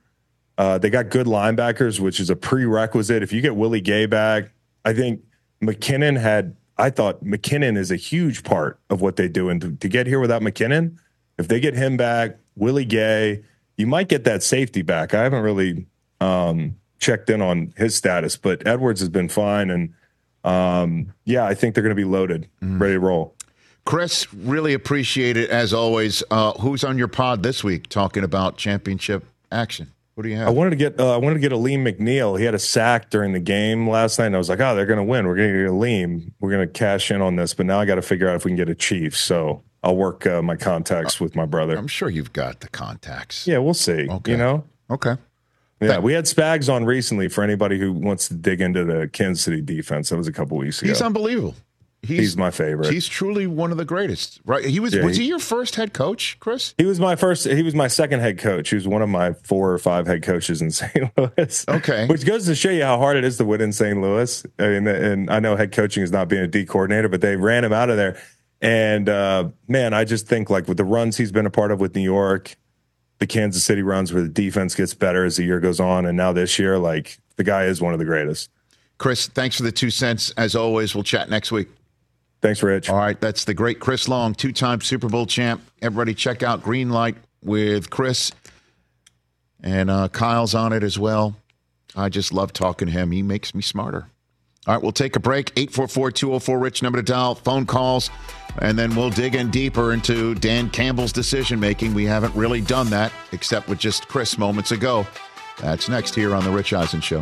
Speaker 9: Uh, they got good linebackers, which is a prerequisite. If you get Willie Gay back, I think McKinnon had. I thought McKinnon is a huge part of what they do, and to, to get here without McKinnon, if they get him back, Willie Gay, you might get that safety back. I haven't really um, checked in on his status, but Edwards has been fine, and um, yeah, I think they're going to be loaded, ready to roll.
Speaker 2: Chris, really appreciate it as always. Uh, who's on your pod this week talking about championship action? What do you have?
Speaker 9: I wanted to get uh, I wanted to get a Alim McNeill. He had a sack during the game last night, and I was like, oh, they're going to win. We're going to get a Alim. We're going to cash in on this, but now I got to figure out if we can get a Chief. So I'll work uh, my contacts with my brother.
Speaker 2: I'm sure you've got the contacts.
Speaker 9: Yeah, we'll see.
Speaker 2: Okay.
Speaker 9: You know.
Speaker 2: Okay.
Speaker 9: Yeah, we had Spags on recently for anybody who wants to dig into the Kansas City defense. That was a couple weeks ago.
Speaker 2: He's unbelievable.
Speaker 9: He's my favorite.
Speaker 2: He's truly one of the greatest. Right? He was.
Speaker 9: Yeah,
Speaker 2: was
Speaker 9: he-
Speaker 2: he your first head coach, Chris?
Speaker 9: He was my first. He was my second head coach. He was one of my four or five head coaches in St. Louis.
Speaker 2: Okay.
Speaker 9: which goes to show you how hard it is to win in St. Louis. I mean, and I know head coaching is not being a D coordinator, but they ran him out of there. And uh, man, I just think like with the runs he's been a part of with New York, the Kansas City runs where the defense gets better as the year goes on, and now this year, like the guy is one of the greatest.
Speaker 2: Chris, thanks for the two cents. As always, we'll chat next week.
Speaker 9: Thanks, Rich.
Speaker 2: All right, that's the great Chris Long, two-time Super Bowl champ. Everybody, check out Green Light with Chris, and uh, Kyle's on it as well. I just love talking to him. He makes me smarter. All right, we'll take a break. 844-204-RICH number to dial, phone calls, and then we'll dig in deeper into Dan Campbell's decision making. We haven't really done that except with just Chris moments ago. That's next here on the Rich Eisen Show.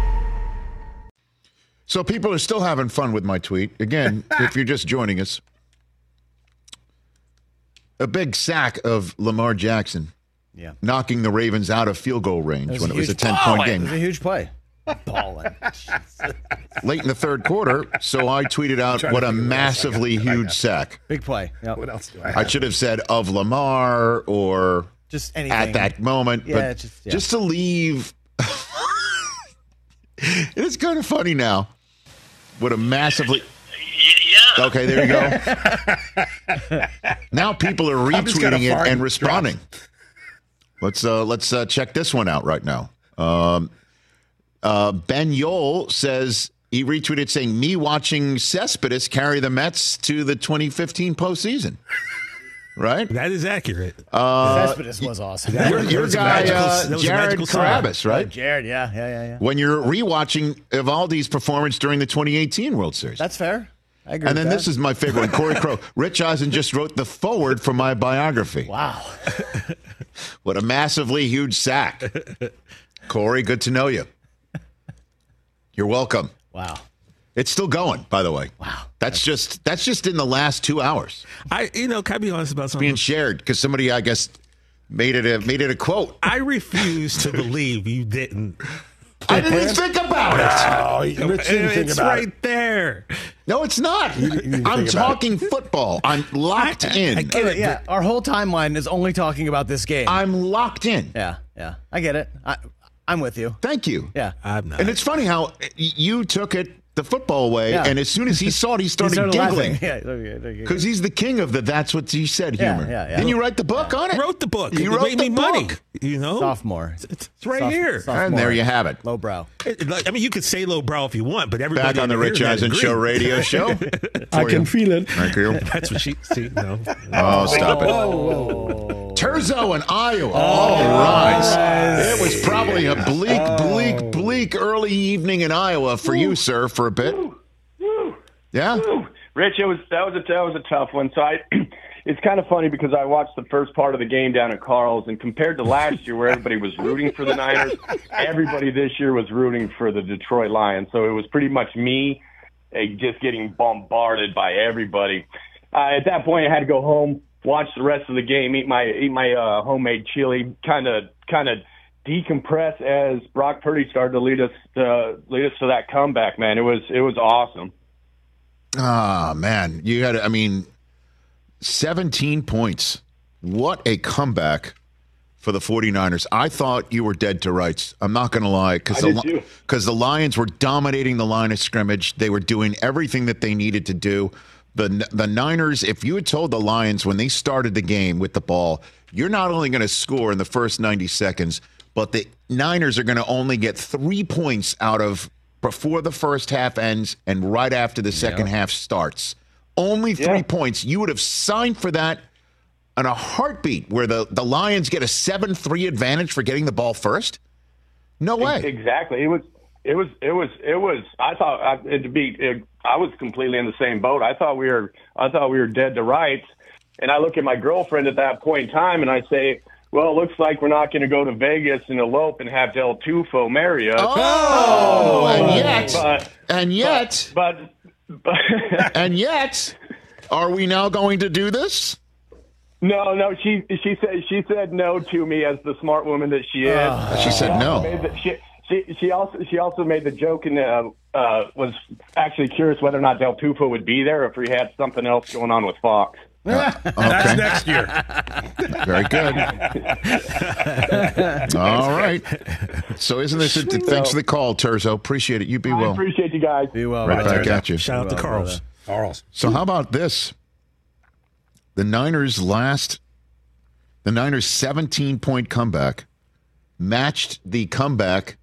Speaker 2: So people are still having fun with my tweet. Again, if you're just joining us, a big sack of Lamar Jackson
Speaker 5: Yeah.
Speaker 2: knocking the Ravens out of field goal range when it was a 10
Speaker 5: play.
Speaker 2: point game.
Speaker 5: It was a huge play. Balling.
Speaker 2: late in the third quarter. So I tweeted out what a
Speaker 5: figure what else I
Speaker 2: massively huge sack.
Speaker 5: Big play. Yep.
Speaker 3: What else do I
Speaker 2: I should have said of Lamar or
Speaker 5: Just anything.
Speaker 2: at that moment,
Speaker 5: Yeah,
Speaker 2: but
Speaker 5: just- yeah.
Speaker 2: just to leave it's kind of funny now. What a massively. Okay, there you go. now people are
Speaker 5: I'm just gonna
Speaker 2: retweeting it and
Speaker 5: and
Speaker 2: responding. Let's uh, let's uh, check this one out right now. Um, uh, ben Yole says he retweeted saying, "Me watching Cespedes carry the Mets to the 2015 postseason." Right?
Speaker 7: That is accurate.
Speaker 2: Uh,
Speaker 5: Cespedes was awesome.
Speaker 2: your your
Speaker 7: was
Speaker 2: guy
Speaker 7: magical-
Speaker 2: uh,
Speaker 7: that was a
Speaker 2: Jared
Speaker 7: magical.
Speaker 2: Carabas, right?
Speaker 5: Jared, yeah, yeah, yeah, yeah.
Speaker 2: When you're rewatching Eovaldi's performance during the 2018 World Series.
Speaker 5: That's fair. I agree.
Speaker 2: and then
Speaker 5: that.
Speaker 2: this is my favorite one. Corey Crow. Rich Eisen just wrote the forward for my biography.
Speaker 5: wow.
Speaker 2: What a massively huge sack. Corey, good to know you. You're welcome.
Speaker 5: Wow.
Speaker 2: It's still going, by the way.
Speaker 5: Wow.
Speaker 2: That's just that's just in the last two hours
Speaker 7: I, you know, can I be honest about something?
Speaker 2: being shared because somebody, I guess, made it a made it a quote.
Speaker 7: I refuse to believe you didn't.
Speaker 2: I didn't think about it.
Speaker 5: Oh, Rich didn't think
Speaker 7: it's
Speaker 5: about
Speaker 7: right
Speaker 5: it.
Speaker 7: there.
Speaker 2: No, it's not.
Speaker 5: didn't
Speaker 2: I'm
Speaker 5: think about
Speaker 2: talking football. I'm locked in.
Speaker 7: I get it.
Speaker 5: Yeah, our whole timeline is only talking about this game.
Speaker 2: I'm locked in.
Speaker 5: yeah, yeah. I get it. I, I'm with you.
Speaker 2: Thank you.
Speaker 5: Yeah.
Speaker 7: I'm not.
Speaker 2: And it's funny how you took it the football way,
Speaker 5: Yeah.
Speaker 2: and as soon as he saw it, he
Speaker 5: He
Speaker 2: started,
Speaker 5: started
Speaker 2: giggling.
Speaker 5: laughing. Yeah, okay, okay.
Speaker 2: Because he's the king of the "that's what he said" humor.
Speaker 5: yeah, yeah.
Speaker 2: Didn't you write the book on it?
Speaker 7: wrote the book.
Speaker 2: You
Speaker 7: it
Speaker 2: wrote
Speaker 7: made
Speaker 2: the
Speaker 7: me money.
Speaker 2: book.
Speaker 7: You know,
Speaker 5: sophomore.
Speaker 7: it's right
Speaker 5: Soph-
Speaker 7: here.
Speaker 5: sophomore.
Speaker 2: And there you have it.
Speaker 5: Lowbrow.
Speaker 7: It- like, I mean, you could say low brow if you want, but everybody
Speaker 2: Back on the Rich Eisen. Show radio show.
Speaker 6: I can
Speaker 2: you.
Speaker 6: feel it.
Speaker 2: Thank you.
Speaker 7: That's what she. See, no.
Speaker 2: Oh, stop it. Terzo and Iowa. All rise. It was probably a bleak, bleak, bleak early evening in Iowa for you, sir, for a bit. Yeah?
Speaker 10: Rich, it was that was a that was a tough one. So I, it's kind of funny because I watched the first part of the game down at Carl's, and compared to last year where everybody was rooting for the Niners, everybody this year was rooting for the Detroit Lions. So it was pretty much me, uh, just getting bombarded by everybody. Uh, at that point, I had to go home, watch the rest of the game, eat my eat my uh, homemade chili, kind of kind of decompress as Brock Purdy started to lead us uh, lead us to that comeback. Man, it was it was awesome.
Speaker 2: Ah, man. You had, I mean, 17 points. What a comeback for the 49ers. I thought you were dead to rights. I'm not going to lie because the. 'cause the Lions were dominating the line of scrimmage. They were doing everything that they needed to do. The, the Niners, if you had told the Lions when they started the game with the ball, you're not only going to score in the first 90 seconds, but the Niners are going to only get three points out of before the first half ends and right after the second half starts. Only three
Speaker 10: Yeah.
Speaker 2: points. You would have signed for that on a heartbeat where the, the Lions get a 7 3 advantage for getting the ball first? No way.
Speaker 10: Exactly. It was. It was. It was. It was. I thought I, it to be. It, I was completely in the same boat. I thought we were. I thought we were dead to rights. And I look at my girlfriend at that point in time, and I say, "Well, it looks like we're not going to go to Vegas and elope and have Del Tufo marry us."
Speaker 2: Oh, and yet,
Speaker 10: But
Speaker 2: and yet,
Speaker 10: but but
Speaker 2: and yet, are we now going to do this?
Speaker 10: no, no. She she said she said no to me as the smart woman that she is.
Speaker 2: Ah. She said no.
Speaker 10: Made the- she, she, she also she also made the joke and uh, uh, was actually curious whether or not Del Tufo would be there if we had something else going on with Fox.
Speaker 2: Okay.
Speaker 7: next year.
Speaker 2: Very good. All right. So, isn't this a, thanks for the call, Terzo? Appreciate it. You be
Speaker 10: I
Speaker 2: well.
Speaker 10: appreciate you guys.
Speaker 5: Be well.
Speaker 2: Right
Speaker 5: brother.
Speaker 2: back at you.
Speaker 7: Shout out to
Speaker 5: Well,
Speaker 7: Carl's.
Speaker 5: brother.
Speaker 2: So how about this? The Niners last the Niners 17 point comeback matched the comeback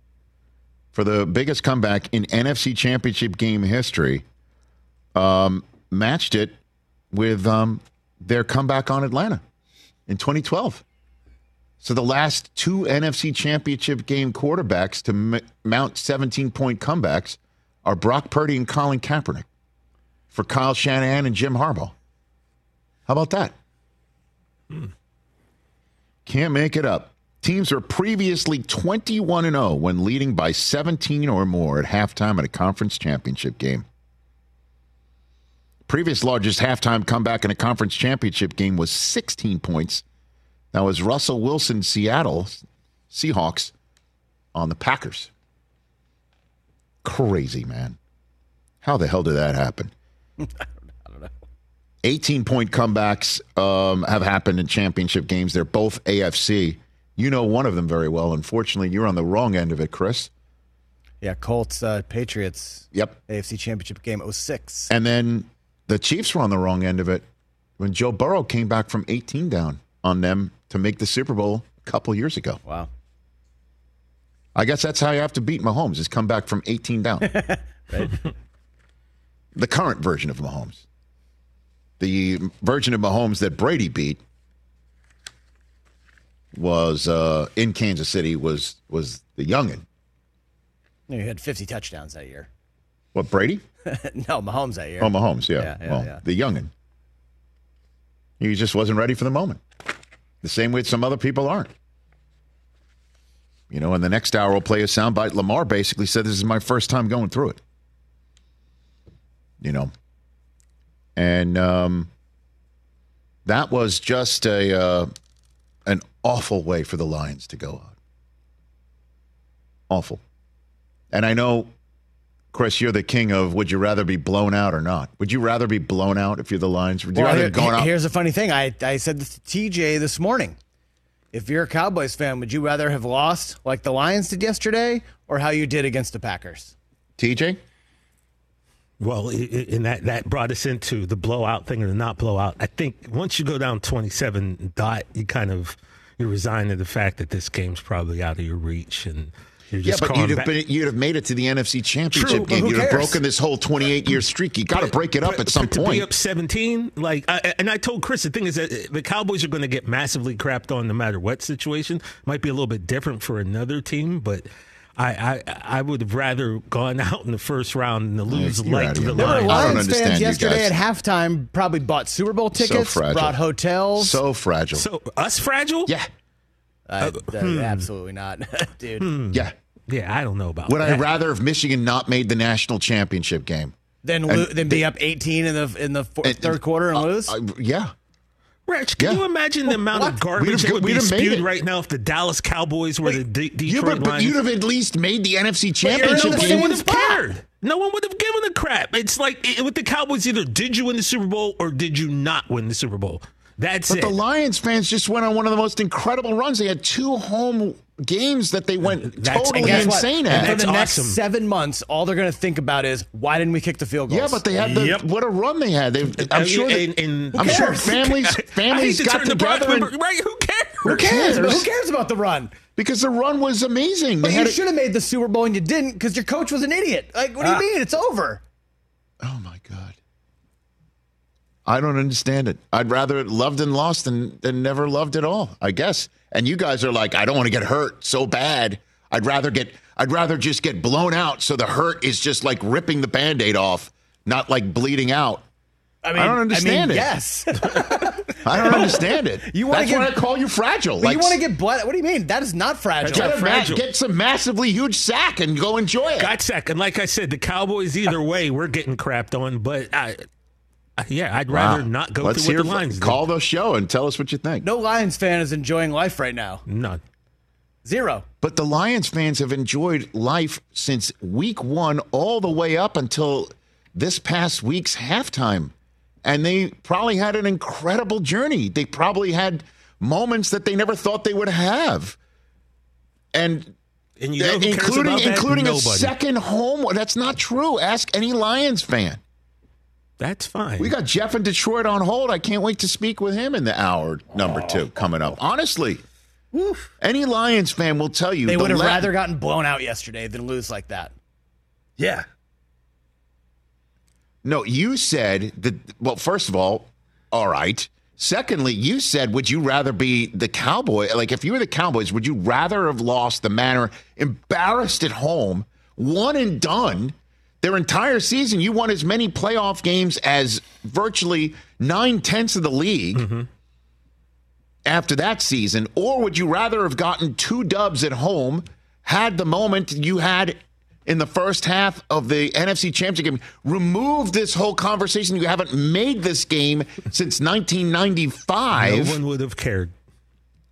Speaker 2: for the biggest comeback in NFC championship game history. Um, matched it with um, their comeback on Atlanta in 2012. So the last two NFC championship game quarterbacks to m- mount 17 point comebacks are Brock Purdy and Colin Kaepernick for Kyle Shanahan and Jim Harbaugh. How about that? Can't make it up. Teams are previously 21 and 0 when leading by 17 or more at halftime at a conference championship game. Previous largest halftime comeback in a conference championship game was 16 points. That was Russell Wilson, Seattle Seahawks on the Packers. Crazy, man. How the hell did that happen? 18 point comebacks um, have happened in championship games. They're both AFC. You know one of them very well. Unfortunately, you're on the wrong end of it, Chris.
Speaker 5: Yeah, Colts, uh, Patriots.
Speaker 2: Yep.
Speaker 5: AFC Championship game 06.
Speaker 2: And then the Chiefs were on the wrong end of it when Joe Burrow came back from 18 down on them to make the Super Bowl a couple years ago.
Speaker 5: Wow.
Speaker 2: I guess that's how you have to beat Mahomes is come back from 18 down. The current version of Mahomes. The version of Mahomes that Brady beat was uh, in Kansas City was was the youngin.
Speaker 5: He had 50 touchdowns that year.
Speaker 2: What Brady?
Speaker 5: no, Mahomes that year.
Speaker 2: Oh, Mahomes, yeah.
Speaker 5: Yeah, yeah,
Speaker 2: well,
Speaker 5: yeah.
Speaker 2: the youngin. He just wasn't ready for the moment. The same way some other people aren't. You know, in the next hour, we'll play a soundbite. Lamar basically said, This is my first time going through it. You know, and um, that was just a uh, awful way for the Lions to go out. Awful. And I know, Chris, you're the king of would you rather be blown out or not? Would you rather be blown out if you're the Lions? Would you
Speaker 5: Well,
Speaker 2: rather
Speaker 5: here-
Speaker 2: be going out?
Speaker 5: Here's a funny thing. I, I said this to TJ this morning. If you're a Cowboys fan, would you rather have lost like the Lions did yesterday or how you did against the Packers?
Speaker 2: TJ?
Speaker 7: Well, i- i- and that that brought us into the blowout thing or the not blowout. I think once you go down twenty-seven dot, you kind of you're resigned to the fact that this game's probably out of your reach, and you're
Speaker 2: Yeah, but you'd have, been, you'd have made it to the NFC Championship
Speaker 7: True,
Speaker 2: game. You'd have broken this whole 28 year streak. You got to break it up at some
Speaker 7: But to be up 17, like, I, and I told Chris, the thing is that uh, the Cowboys are going to get massively crapped on no matter what situation. Might be a little bit different for another team, but I, I, I would have rather gone out in the first round than lose
Speaker 2: you're
Speaker 7: like the
Speaker 2: your
Speaker 5: There were
Speaker 2: mind. I don't
Speaker 5: Lions fans yesterday at halftime probably bought Super Bowl tickets,
Speaker 2: fragile.
Speaker 5: brought hotels.
Speaker 2: So fragile.
Speaker 7: So us fragile?
Speaker 2: yeah.
Speaker 5: Uh, uh,
Speaker 7: hmm.
Speaker 5: Absolutely not, dude.
Speaker 2: Yeah.
Speaker 7: Yeah, I don't know about
Speaker 2: Would
Speaker 7: that.
Speaker 2: I rather have Michigan not made the national championship game?
Speaker 5: Then
Speaker 2: And
Speaker 5: lo- then be up 18 in the in the four, third quarter and lose.
Speaker 2: Uh, yeah.
Speaker 7: Rich, can
Speaker 2: Yeah.
Speaker 7: you imagine the amount
Speaker 5: What?
Speaker 7: of garbage
Speaker 2: have-
Speaker 7: that would be spewed right now if the Dallas Cowboys were the D- Detroit
Speaker 2: but, but
Speaker 7: Lions?
Speaker 2: you'd have at least made the NFC championship
Speaker 5: the
Speaker 7: Nobody
Speaker 5: same
Speaker 2: game.
Speaker 7: would have cared. No one would have given a crap. It's like it, with the Cowboys, either did you win the Super Bowl or did you not win the Super Bowl? That's
Speaker 2: But
Speaker 7: it.
Speaker 2: the Lions fans just went on one of the most incredible runs. They had two home games that they went
Speaker 7: That's-
Speaker 2: totally
Speaker 5: And guess what?
Speaker 2: insane
Speaker 5: And
Speaker 2: at.
Speaker 5: for
Speaker 7: That's
Speaker 5: the next
Speaker 7: awesome.
Speaker 5: seven months, all they're going to think about is why didn't we kick the field goal?
Speaker 2: Yeah, but they had the
Speaker 7: Yep.
Speaker 2: what a run they had. They, I'm
Speaker 7: Uh,
Speaker 2: sure.
Speaker 7: and-
Speaker 2: That,
Speaker 7: and-
Speaker 2: I'm
Speaker 7: Who
Speaker 2: sure families families
Speaker 7: to
Speaker 2: got
Speaker 7: turn
Speaker 2: together
Speaker 7: but
Speaker 2: and,
Speaker 7: right? Who cares?
Speaker 5: who cares?
Speaker 2: cares?
Speaker 5: Who cares about the run?
Speaker 2: because the run was amazing.
Speaker 5: But
Speaker 2: They
Speaker 5: you should have made the Super Bowl and you didn't because your coach was an idiot. Like, what do you mean? It's over.
Speaker 2: Oh my god. I don't understand it. I'd rather it loved and lost than than never loved at all. I guess. And you guys are like, I don't want to get hurt so bad. I'd rather get. I'd rather just get blown out so the hurt is just like ripping the band-aid off, not like bleeding out.
Speaker 5: I mean, I
Speaker 2: don't understand
Speaker 5: I mean,
Speaker 2: it.
Speaker 5: Yes.
Speaker 2: I don't understand it.
Speaker 5: You wanna
Speaker 2: That's
Speaker 5: get-
Speaker 2: why I call you fragile.
Speaker 5: but you want to get blood? What do you mean? That is not fragile.
Speaker 2: get, a
Speaker 7: fragile.
Speaker 2: get some massively huge sack and go enjoy it.
Speaker 7: Got sack. And like I said, the Cowboys, either way, we're getting crapped on. But I, I- yeah, I'd rather
Speaker 2: Wow.
Speaker 7: not go
Speaker 2: Let's
Speaker 7: through
Speaker 2: hear
Speaker 7: what the lines did.
Speaker 2: Call the show and tell us what you think.
Speaker 5: No Lions fan is enjoying life right now.
Speaker 7: None.
Speaker 5: Zero.
Speaker 2: But the Lions fans have enjoyed life since week one all the way up until this past week's halftime. And they probably had an incredible journey. They probably had moments that they never thought they would have. And
Speaker 7: And you know who cares
Speaker 2: including
Speaker 7: about that?
Speaker 2: including a second home. That's not true. Ask any Lions fan.
Speaker 7: That's fine.
Speaker 2: We got Jeff in Detroit on hold. I can't wait to speak with him in the hour number two coming up. Honestly, any Lions fan will tell you
Speaker 5: They
Speaker 2: the
Speaker 5: would have
Speaker 2: le-
Speaker 5: rather gotten blown out yesterday than lose like that.
Speaker 3: Yeah.
Speaker 2: No, you said that. Well, first of all, all right. Secondly, you said, would you rather be the Cowboy? Like, if you were the Cowboys, would you rather have lost the manner, embarrassed at home, one and done their entire season? You won as many playoff games as virtually nine tenths of the league mm-hmm. after that season, or would you rather have gotten two dubs at home, had the moment you had in the first half of the NFC Championship game, remove this whole conversation? You haven't made this game since 1995.
Speaker 7: No one would have cared.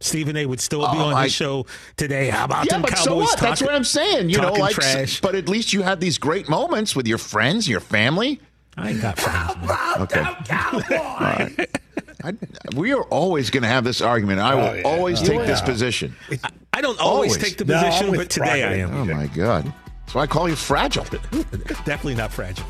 Speaker 7: Stephen A. would still be
Speaker 2: Oh,
Speaker 7: on
Speaker 2: I-
Speaker 7: his show today. How about
Speaker 2: yeah,
Speaker 7: them
Speaker 2: but
Speaker 7: Cowboys
Speaker 2: so what?
Speaker 7: talking?
Speaker 2: That's what I'm saying. You know,
Speaker 7: talking
Speaker 2: like,
Speaker 7: trash.
Speaker 2: but at least you had these great moments with your friends, your family.
Speaker 7: I ain't got friends. man.
Speaker 2: Okay. All right. I, we are always going to have this argument. I will
Speaker 11: Oh, yeah.
Speaker 2: always
Speaker 11: Oh,
Speaker 2: take
Speaker 11: yeah.
Speaker 2: this position.
Speaker 7: I don't always,
Speaker 2: Always.
Speaker 7: take the position,
Speaker 11: with
Speaker 7: but today I am.
Speaker 2: Oh my God! So I call you fragile.
Speaker 7: Definitely not fragile.